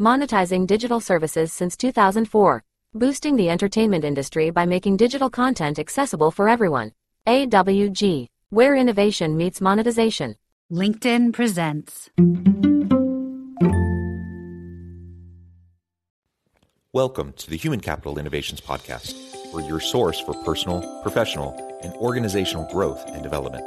monetizing digital services since 2004, boosting the entertainment industry by making digital content accessible for everyone. AWG, where innovation meets monetization. LinkedIn presents. Welcome to the Human Capital Innovations Podcast, where your source for personal, professional, and organizational growth and development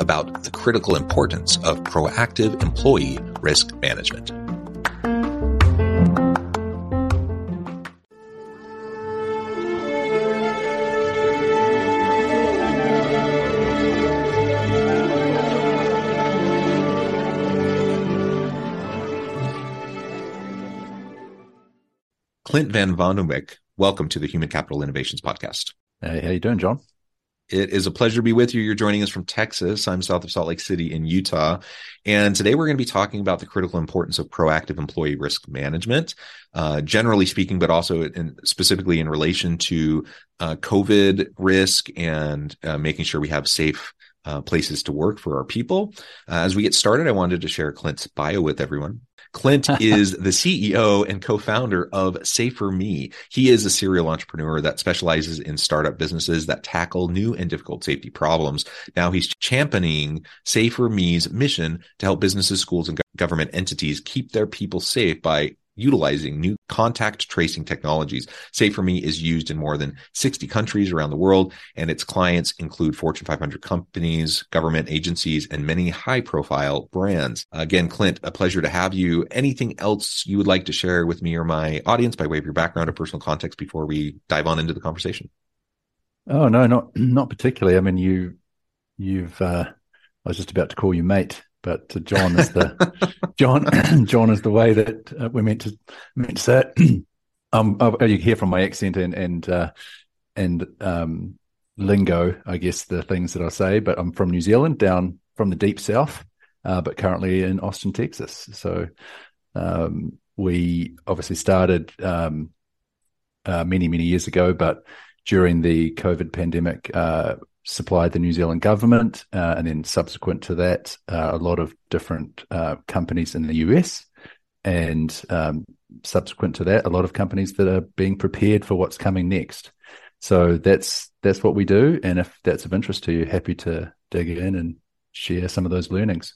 about the critical importance of proactive employee risk management. Clint Van Vonderwyk, welcome to the Human Capital Innovations Podcast. Hey, how you doing, John? It is a pleasure to be with you. You're joining us from Texas. I'm south of Salt Lake City in Utah. And today we're going to be talking about the critical importance of proactive employee risk management, uh, generally speaking, but also in, specifically in relation to uh, COVID risk and uh, making sure we have safe uh, places to work for our people. Uh, as we get started, I wanted to share Clint's bio with everyone. Clint is the CEO and co-founder of Safer Me. He is a serial entrepreneur that specializes in startup businesses that tackle new and difficult safety problems. Now he's championing Safer Me's mission to help businesses, schools, and government entities keep their people safe by utilizing new contact tracing technologies. SaferMe is used in more than 60 countries around the world, and its clients include Fortune 500 companies, government agencies, and many high profile brands. Again, Clint, a pleasure to have you. Anything else you would like to share with me or my audience by way of your background or personal context before we dive on into the conversation? Oh no, not not particularly. I mean, you you've uh, I was just about to call you mate but John is the John John is the way that uh, we're meant to meant to say it. um, oh, you hear from my accent and and uh, and um, lingo, I guess the things that I say. But I'm from New Zealand, down from the deep south, uh, but currently in Austin, Texas. So um, we obviously started um, uh, many many years ago, but during the COVID pandemic, uh, supplied the New Zealand government, uh, and then subsequent to that, uh, a lot of different uh, companies in the US, and um, subsequent to that, a lot of companies that are being prepared for what's coming next. So that's that's what we do, and if that's of interest to you, happy to dig in and share some of those learnings.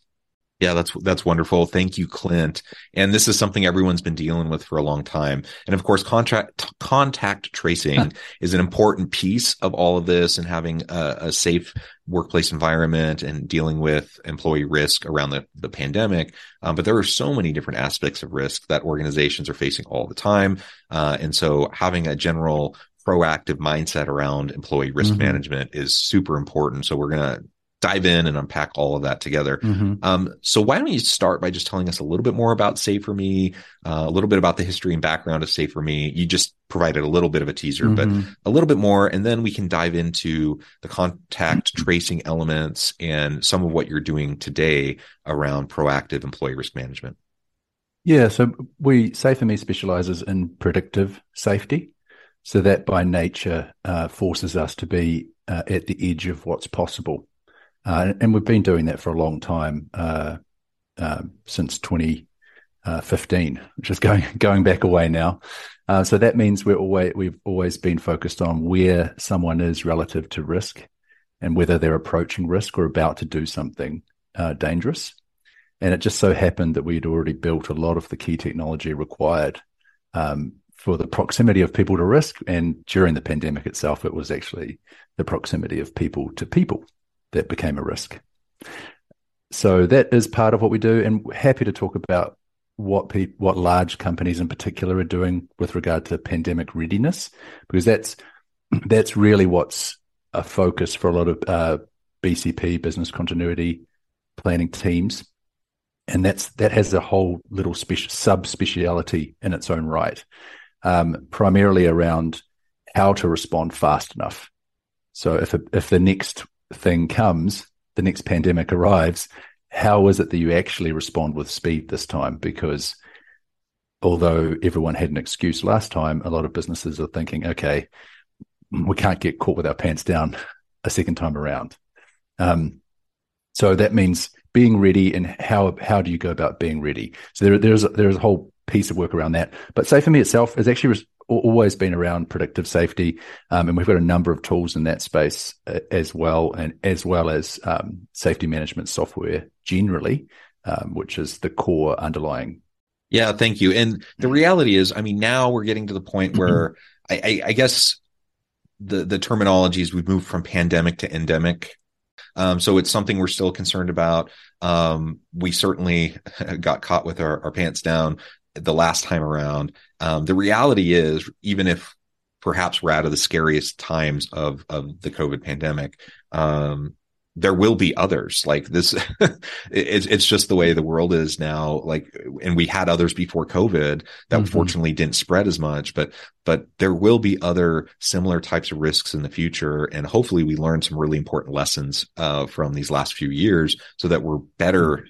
Yeah, that's that's wonderful. Thank you, Clint. And this is something everyone's been dealing with for a long time. And of course, contract contact tracing is an important piece of all of this and having a, a, safe workplace environment and dealing with employee risk around the, the pandemic. Um, but there are so many different aspects of risk that organizations are facing all the time. Uh, and so having a general proactive mindset around employee risk mm-hmm. management is super important. So we're going to dive in and unpack all of that together. Mm-hmm. Um, so why don't you start by just telling us a little bit more about Safer Me, uh, a little bit about the history and background of Safer Me. You just provided a little bit of a teaser, mm-hmm. but a little bit more, and then we can dive into the contact mm-hmm. tracing elements and some of what you're doing today around proactive employee risk management. Yeah, so we SaferMe specializes in predictive safety. So that by nature uh, forces us to be uh, at the edge of what's possible. Uh, and we've been doing that for a long time, uh, uh, since 2015, which is going going back away now. Uh, so that means we're always we've always been focused on where someone is relative to risk, and whether they're approaching risk or about to do something uh, dangerous. And it just so happened that we'd already built a lot of the key technology required um, for the proximity of people to risk. And during the pandemic itself, it was actually the proximity of people to people that became a risk. So that is part of what we do, and happy to talk about what pe- what large companies in particular are doing with regard to pandemic readiness, because that's that's really what's a focus for a lot of uh, BCP business continuity planning teams, and that's that has a whole little special subspeciality in its own right, um, primarily around how to respond fast enough. So if a, if the next thing comes, the next pandemic arrives, how is it that you actually respond with speed this time? Because although everyone had an excuse last time, a lot of businesses are thinking, okay, we can't get caught with our pants down a second time around. Um, so that means being ready and how how do you go about being ready? So there, there's there's a whole piece of work around that. But SaferMe itself is actually always been around predictive safety, um, and we've got a number of tools in that space uh, as well, and as well as um, safety management software generally, um, which is the core underlying. Yeah, thank you. And the reality is, I mean, now we're getting to the point where I, I, I guess the the terminologies we've moved from pandemic to endemic. Um, so it's something we're still concerned about. Um, we certainly got caught with our, our pants down the last time around. Um, the reality is, even if perhaps we're out of the scariest times of of the COVID pandemic, um, there will be others like this. it's it's just the way the world is now. Like, and we had others before COVID that mm-hmm. fortunately didn't spread as much, but but there will be other similar types of risks in the future, and hopefully we learn some really important lessons uh, from these last few years so that we're better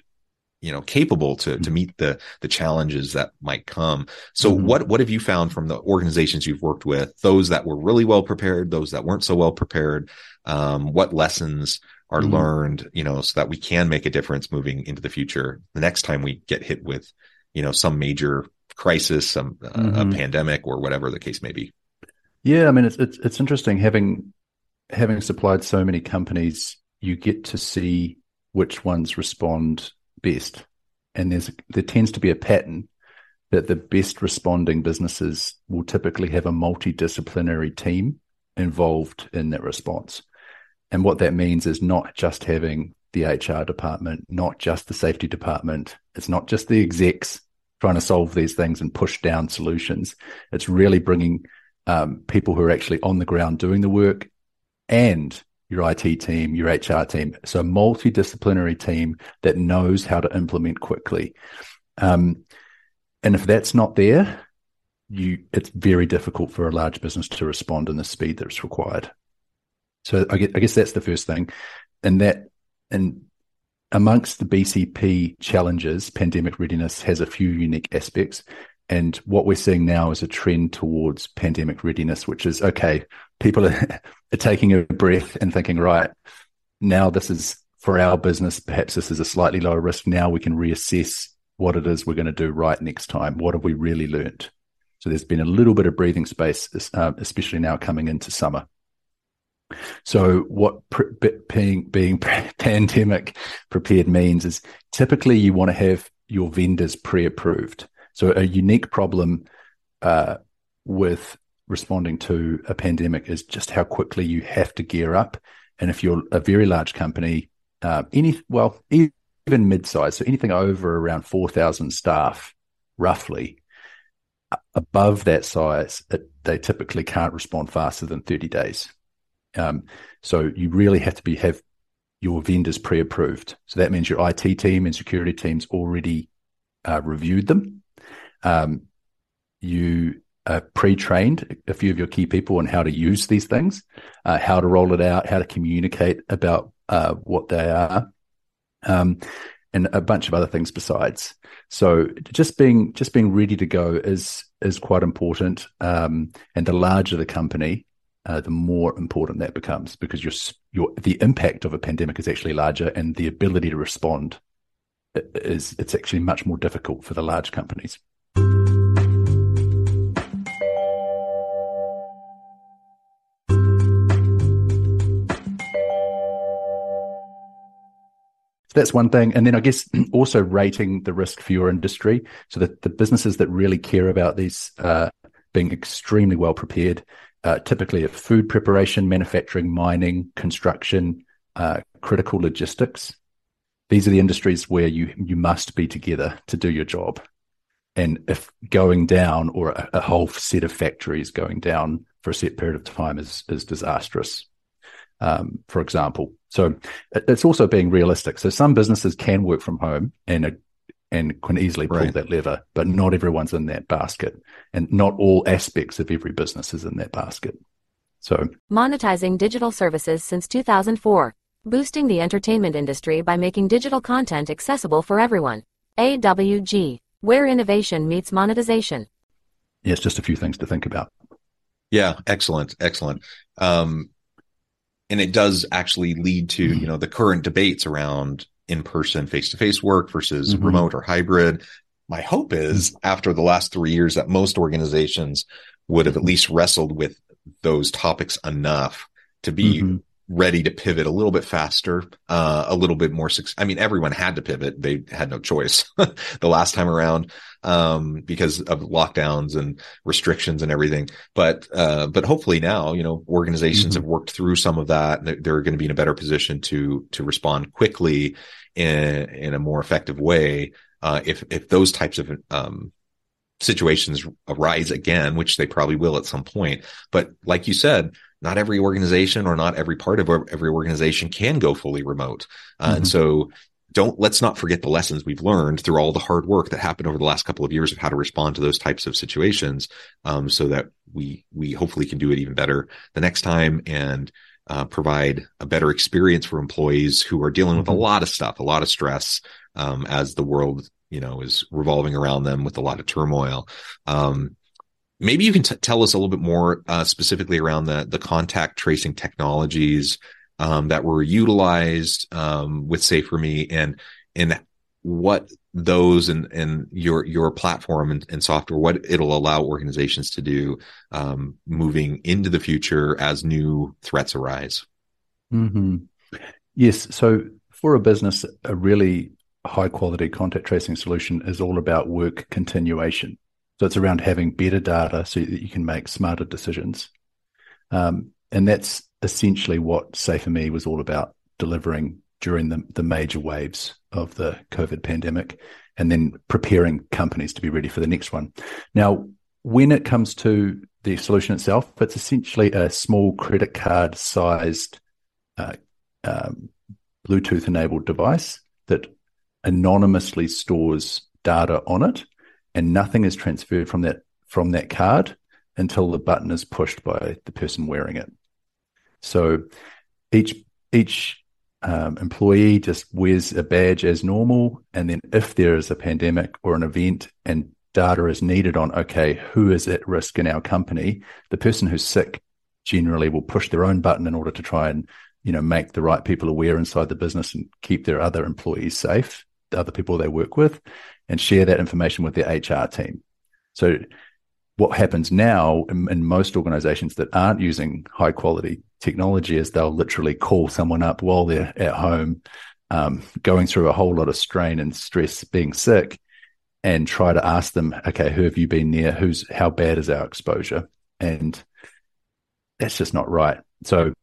you know capable to to mm-hmm. meet the the challenges that might come so mm-hmm. what what have you found from the organizations you've worked with those that were really well prepared those that weren't so well prepared um, what lessons are mm-hmm. learned you know so that we can make a difference moving into the future the next time we get hit with you know some major crisis some uh, mm-hmm. a pandemic or whatever the case may be yeah i mean it's, it's it's interesting having having supplied so many companies you get to see which ones respond best. And there's there tends to be a pattern that the best responding businesses will typically have a multidisciplinary team involved in that response. And what that means is not just having the HR department, not just the safety department. It's not just the execs trying to solve these things and push down solutions. It's really bringing um, people who are actually on the ground doing the work and your IT team, your HR team. So a multidisciplinary team that knows how to implement quickly. Um, and if that's not there, you it's very difficult for a large business to respond in the speed that's required. So I guess, I guess that's the first thing, and that and amongst the BCP challenges, pandemic readiness has a few unique aspects. And what we're seeing now is a trend towards pandemic readiness, which is okay, people are, are taking a breath and thinking, right, now this is for our business, perhaps this is a slightly lower risk. Now we can reassess what it is we're going to do right next time. What have we really learned? So there's been a little bit of breathing space, uh, especially now coming into summer. So what pre- being being pandemic prepared means is typically you want to have your vendors pre-approved. So a unique problem uh, with responding to a pandemic is just how quickly you have to gear up. And if you're a very large company, uh, any well even mid-size, so anything over around four thousand staff, roughly, above that size, it, they typically can't respond faster than thirty days. Um, so you really have to be have your vendors pre-approved. So that means your IT team and security teams already uh, reviewed them um, you uh, pre-trained a few of your key people on how to use these things, uh, how to roll it out, how to communicate about uh, what they are, um, and a bunch of other things besides. So just being just being ready to go is is quite important. Um, and the larger the company, uh, the more important that becomes because your your the impact of a pandemic is actually larger, and the ability to respond is it's actually much more difficult for the large companies. That's one thing. And then I guess also rating the risk for your industry so that the businesses that really care about these uh, being extremely well prepared, uh, typically at food preparation, manufacturing, mining, construction, uh, critical logistics. These are the industries where you you must be together to do your job. And if going down or a, a whole set of factories going down for a set period of time is is disastrous. Um, for example, so it's also being realistic. So some businesses can work from home and and can easily pull right. that lever, but not everyone's in that basket, and not all aspects of every business is in that basket. So monetizing digital services since 2004, boosting the entertainment industry by making digital content accessible for everyone. AWG, where innovation meets monetization. Yes, just a few things to think about. Yeah, excellent, excellent. Um, and it does actually lead to mm-hmm. you know the current debates around in-person face-to-face work versus mm-hmm. remote or hybrid my hope is mm-hmm. after the last three years that most organizations would have at least wrestled with those topics enough to be mm-hmm ready to pivot a little bit faster, uh, a little bit more. Su- I mean, everyone had to pivot; they had no choice the last time around um, because of lockdowns and restrictions and everything. But uh, but hopefully now, you know, organizations mm-hmm. have worked through some of that, and they're going to be in a better position to to respond quickly in in a more effective way. Uh, if if those types of um, situations arise again, which they probably will at some point. But like you said, not every organization or not every part of every organization can go fully remote. Uh, mm-hmm. And so don't let's not forget the lessons we've learned through all the hard work that happened over the last couple of years of how to respond to those types of situations um, so that we we hopefully can do it even better the next time and uh, provide a better experience for employees who are dealing with a mm-hmm. lot of stuff a lot of stress um, as the world you know is revolving around them with a lot of turmoil um, maybe you can t- tell us a little bit more uh, specifically around the the contact tracing technologies um, that were utilized um, with SaferMe and and what those and and your your platform and, and, software what it'll allow organizations to do um, moving into the future as new threats arise. Mm-hmm. Yes, so for a business, a really high quality contact tracing solution is all about work continuation. So it's around having better data so that you can make smarter decisions. Um, and that's essentially what SaferMe was all about delivering during the, the major waves of the COVID pandemic and then preparing companies to be ready for the next one. Now, when it comes to the solution itself, it's essentially a small credit card sized uh, um, Bluetooth enabled device that anonymously stores data on it and nothing is transferred from that from that card until the button is pushed by the person wearing it. So each each um, employee just wears a badge as normal, and then if there is a pandemic or an event and data is needed on okay who is at risk in our company, the person who's sick generally will push their own button in order to try and you know make the right people aware inside the business and keep their other employees safe, the other people they work with, and share that information with their HR team. So what happens now in, in, most organizations that aren't using high quality technology is they'll literally call someone up while they're at home, um, going through a whole lot of strain and stress, being sick, and try to ask them, okay, who have you been near? Who's how bad is our exposure? And that's just not right. So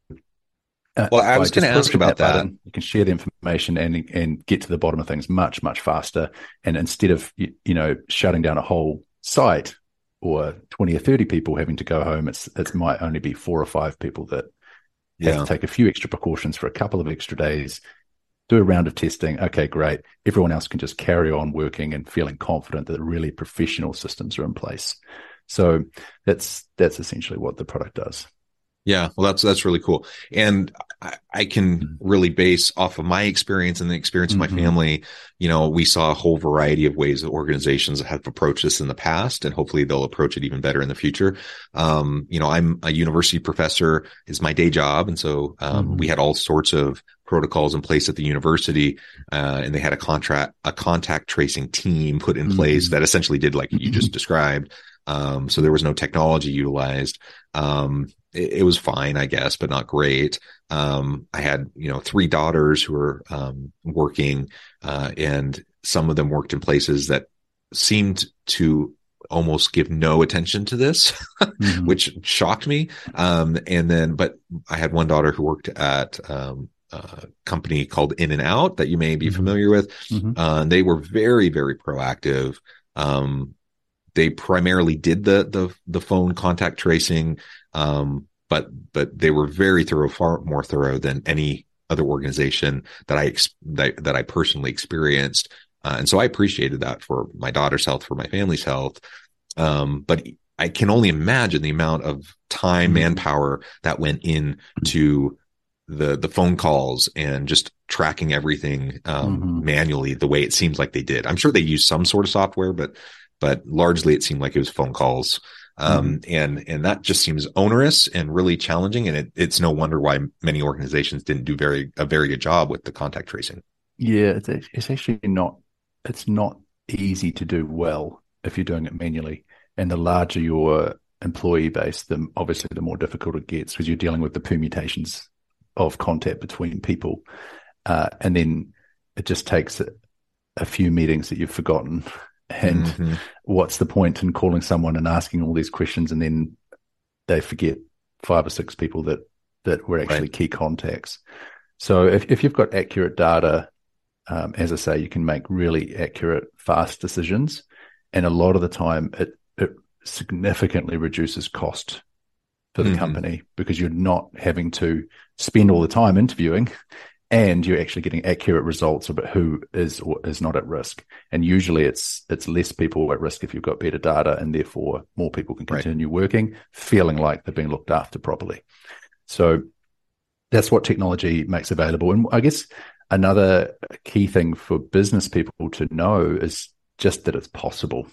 uh, well, I was going to ask about that. Button, you can share the information and and get to the bottom of things much much faster. And instead of you, you know shutting down a whole site or twenty or thirty people having to go home, it's it might only be four or five people that have to take a few extra precautions for a couple of extra days. Do a round of testing. Okay, great. Everyone else can just carry on working and feeling confident that really professional systems are in place. So that's that's essentially what the product does. Yeah, well, that's that's really cool, and I, I can mm-hmm. really base off of my experience and the experience mm-hmm. of my mm-hmm. family. You know, we saw a whole variety of ways that organizations have approached this in the past, and hopefully they'll approach it even better in the future. Um, you know, I'm a university professor; is my day job, and so um, mm-hmm. we had all sorts of protocols in place at the university, uh, and they had a contract a contact tracing team put in place mm-hmm. that essentially did like you just described Um, so there was no technology utilized. Um, it, it, was fine, I guess, but not great. Um, I had, you know, three daughters who were, um, working, uh, and some of them worked in places that seemed to almost give no attention to this, mm-hmm. which shocked me. Um, and then, but I had one daughter who worked at, um, a company called In-N-Out that you may be mm-hmm. familiar with. Mm-hmm. Uh, they were very, very proactive. Um, they primarily did the, the, the phone contact tracing. Um, but, but they were very thorough, far more thorough than any other organization that I, that, that I personally experienced. Uh, and so I appreciated that for my daughter's health, for my family's health. Um, but I can only imagine the amount of time, mm-hmm. manpower that went into the the phone calls and just tracking everything um, mm-hmm. manually the way it seems like they did. I'm sure they used some sort of software, but but largely it seemed like it was phone calls. Um, mm-hmm. and and that just seems onerous and really challenging. And it, it's no wonder why many organizations didn't do very a very good job with the contact tracing. Yeah, it's it's actually not it's not easy to do well if you're doing it manually. And the larger your employee base, the obviously the more difficult it gets because you're dealing with the permutations of contact between people. Uh, and then it just takes a, a, few meetings that you've forgotten. And mm-hmm. what's the point in calling someone and asking all these questions and then they forget five or six people that that were actually right. key contacts. So if, if you've got accurate data, um, as I say, you can make really accurate, fast decisions and a lot of the time it it significantly reduces cost for the mm-hmm. company because you're not having to spend all the time interviewing and you're actually getting accurate results about who is or is not at risk and usually it's it's less people at risk if you've got better data and therefore more people can continue right. working feeling like they're being looked after properly so that's what technology makes available and i guess another key thing for business people to know is just that it's possible.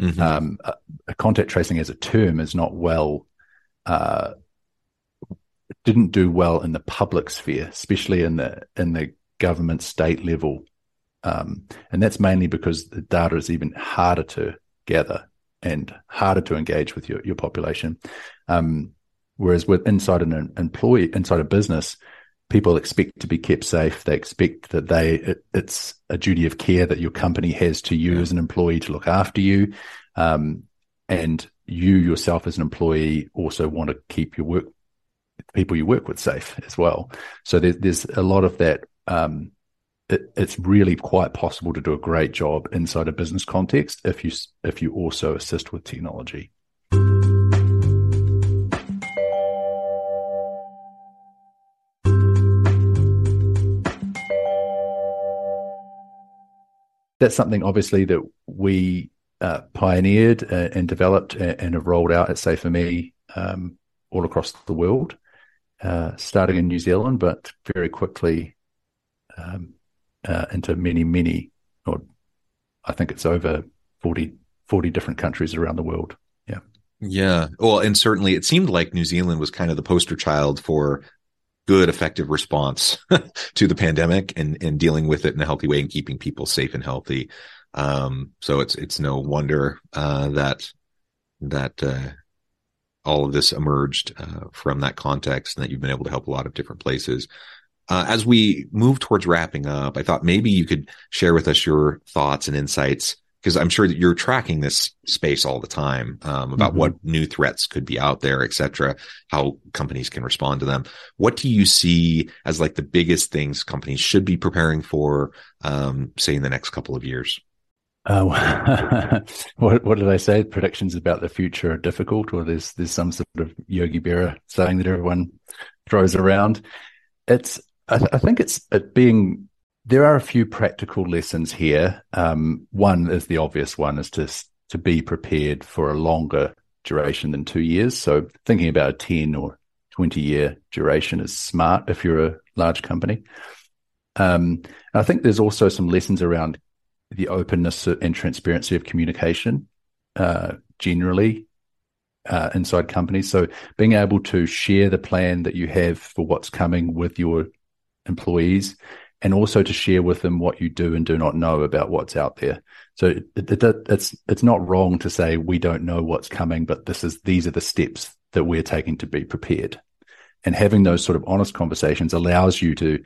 Mm-hmm. Um, contact tracing as a term is not well, uh, didn't do well in the public sphere, especially in the in the government state level, um, and that's mainly because the data is even harder to gather and harder to engage with your your population. Um, whereas with inside an employee inside a business, people expect to be kept safe. They expect that they it, it's a duty of care that your company has to you yeah. as an employee to look after you, um, and you yourself as an employee also want to keep your work people you work with safe as well. So there, there's a lot of that. Um, it, it's really quite possible to do a great job inside a business context if you if you also assist with technology. that's something obviously that we uh, pioneered uh, and developed and, and, have rolled out at SaferMe um, all across the world, uh, starting in New Zealand, but very quickly um, uh, into many, many, or I think it's over 40, 40 different countries around the world. Yeah. Yeah. Well, and certainly it seemed like New Zealand was kind of the poster child for good, effective response to the pandemic and, and dealing with it in a healthy way and keeping people safe and healthy. Um, so it's, it's no wonder, uh, that, that, uh, all of this emerged, uh, from that context and that you've been able to help a lot of different places. Uh, as we move towards wrapping up, I thought maybe you could share with us your thoughts and insights because I'm sure that you're tracking this space all the time um, about mm-hmm. what new threats could be out there, et cetera, how companies can respond to them. What do you see as like the biggest things companies should be preparing for, um, say, in the next couple of years? Uh, what, what did I say? Predictions about the future are difficult, or there's there's some sort of Yogi Berra saying that everyone throws around. It's I, th- I think it's it being there are a few practical lessons here. Um, one is the obvious one is to to be prepared for a longer duration than two years. So thinking about a ten or twenty year duration is smart if you're a large company. Um, I think there's also some lessons around the openness and transparency of communication uh, generally uh, inside companies. So being able to share the plan that you have for what's coming with your employees and also to share with them what you do and do not know about what's out there. So it, it, it's it's not wrong to say we don't know what's coming, but this is these are the steps that we're taking to be prepared. And having those sort of honest conversations allows you to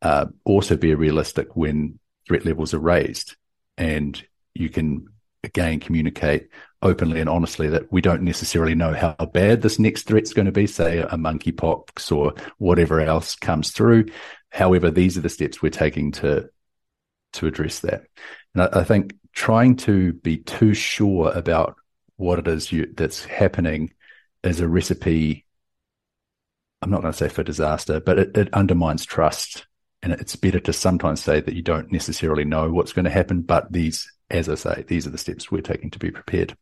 uh, also be realistic when threat levels are raised, and you can again communicate openly and honestly that we don't necessarily know how bad this next threat's going to be, say a monkeypox or whatever else comes through. However, these are the steps we're taking to to address that. And I, I think trying to be too sure about what it is you, that's happening is a recipe. I'm not going to say for disaster, but it, it undermines trust. And it's better to sometimes say that you don't necessarily know what's going to happen, but these, as I say, these are the steps we're taking to be prepared.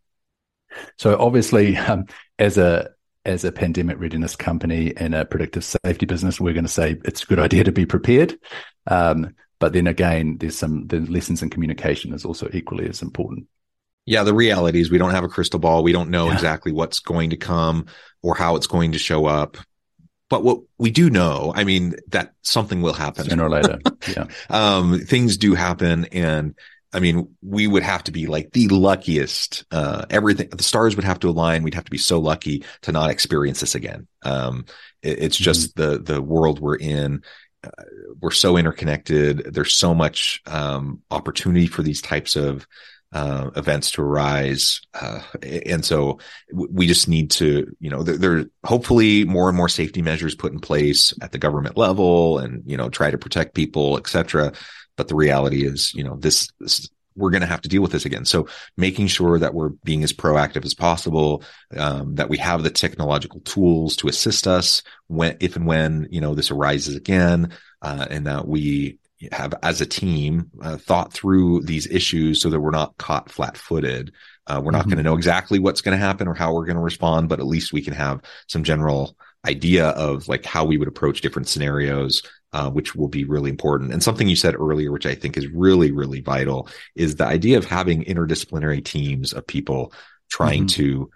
So obviously, um, as a as a pandemic readiness company and a predictive safety business, we're going to say it's a good idea to be prepared. Um, but then again, there's some the lessons in communication is also equally as important. Yeah, the reality is we don't have a crystal ball. We don't know yeah. exactly what's going to come or how it's going to show up. But what we do know, I mean, that something will happen sooner or later. Yeah. um, things do happen and I mean, we would have to be like the luckiest. Uh, everything, the stars would have to align. We'd have to be so lucky to not experience this again. Um, it, it's just mm-hmm. the the world we're in. Uh, we're so interconnected. There's so much um, opportunity for these types of uh, events to arise, uh, and so we just need to, you know, there, there hopefully more and more safety measures put in place at the government level, and you know, try to protect people, etc. But the reality is, you know, this, this we're going to have to deal with this again. So making sure that we're being as proactive as possible, um, that we have the technological tools to assist us when, if and when, you know, this arises again, uh, and that we have as a team uh, thought through these issues so that we're not caught flat footed. Uh, we're not mm-hmm. going to know exactly what's going to happen or how we're going to respond, but at least we can have some general idea of like how we would approach different scenarios uh, which will be really important. And something you said earlier, which I think is really, really vital, is the idea of having interdisciplinary teams of people trying mm-hmm. to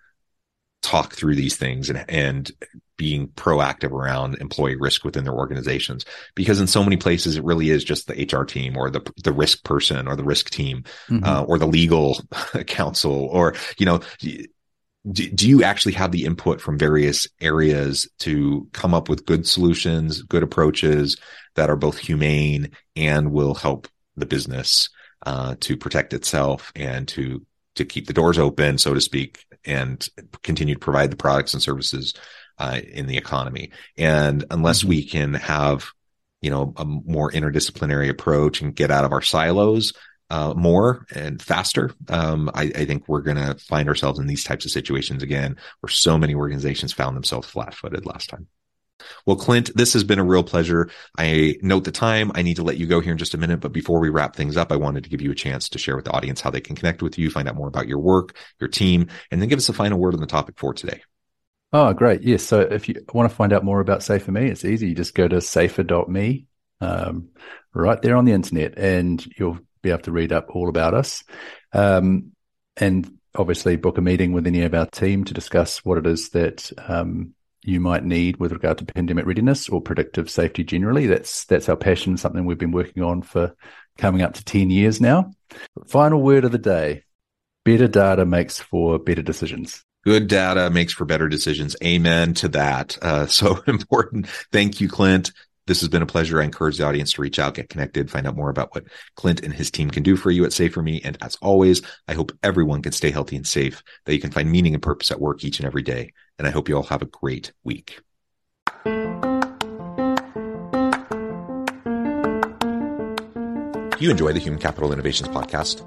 talk through these things and, and being proactive around employee risk within their organizations. Because in so many places, it really is just the HR team or the, the risk person or the risk team, mm-hmm. uh, or the legal counsel, or, you know, do, do you actually have the input from various areas to come up with good solutions, good approaches that are both humane and will help the business uh, to protect itself and to to keep the doors open, so to speak, and continue to provide the products and services uh, in the economy. And unless mm-hmm. we can have, you know, a more interdisciplinary approach and get out of our silos, uh, more and faster, um, I, I, think we're going to find ourselves in these types of situations again, where so many organizations found themselves flat footed last time. Well, Clint, this has been a real pleasure. I note the time. I need to let you go here in just a minute. But before we wrap things up, I wanted to give you a chance to share with the audience how they can connect with you, find out more about your work, your team, and then give us a final word on the topic for today. Oh, great. Yes. So if you want to find out more about Safer Me, it's easy. You just go to safer.me um, right there on the internet and you'll be able to read up all about us. Um, and obviously book a meeting with any of our team to discuss what it is that um, you might need with regard to pandemic readiness or predictive safety generally. That's that's our passion, something we've been working on for coming up to 10 years now. Final word of the day. Better data makes for better decisions. Good data makes for better decisions. Amen to that. Uh, so important. Thank you, Clint. This has been a pleasure. I encourage the audience to reach out, get connected, find out more about what Clint and his team can do for you at SaferMe. And as always, I hope everyone can stay healthy and safe, that you can find meaning and purpose at work each and every day. And I hope you all have a great week. If you enjoy the Human Capital Innovations podcast,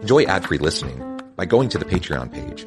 enjoy ad-free listening by going to the Patreon page.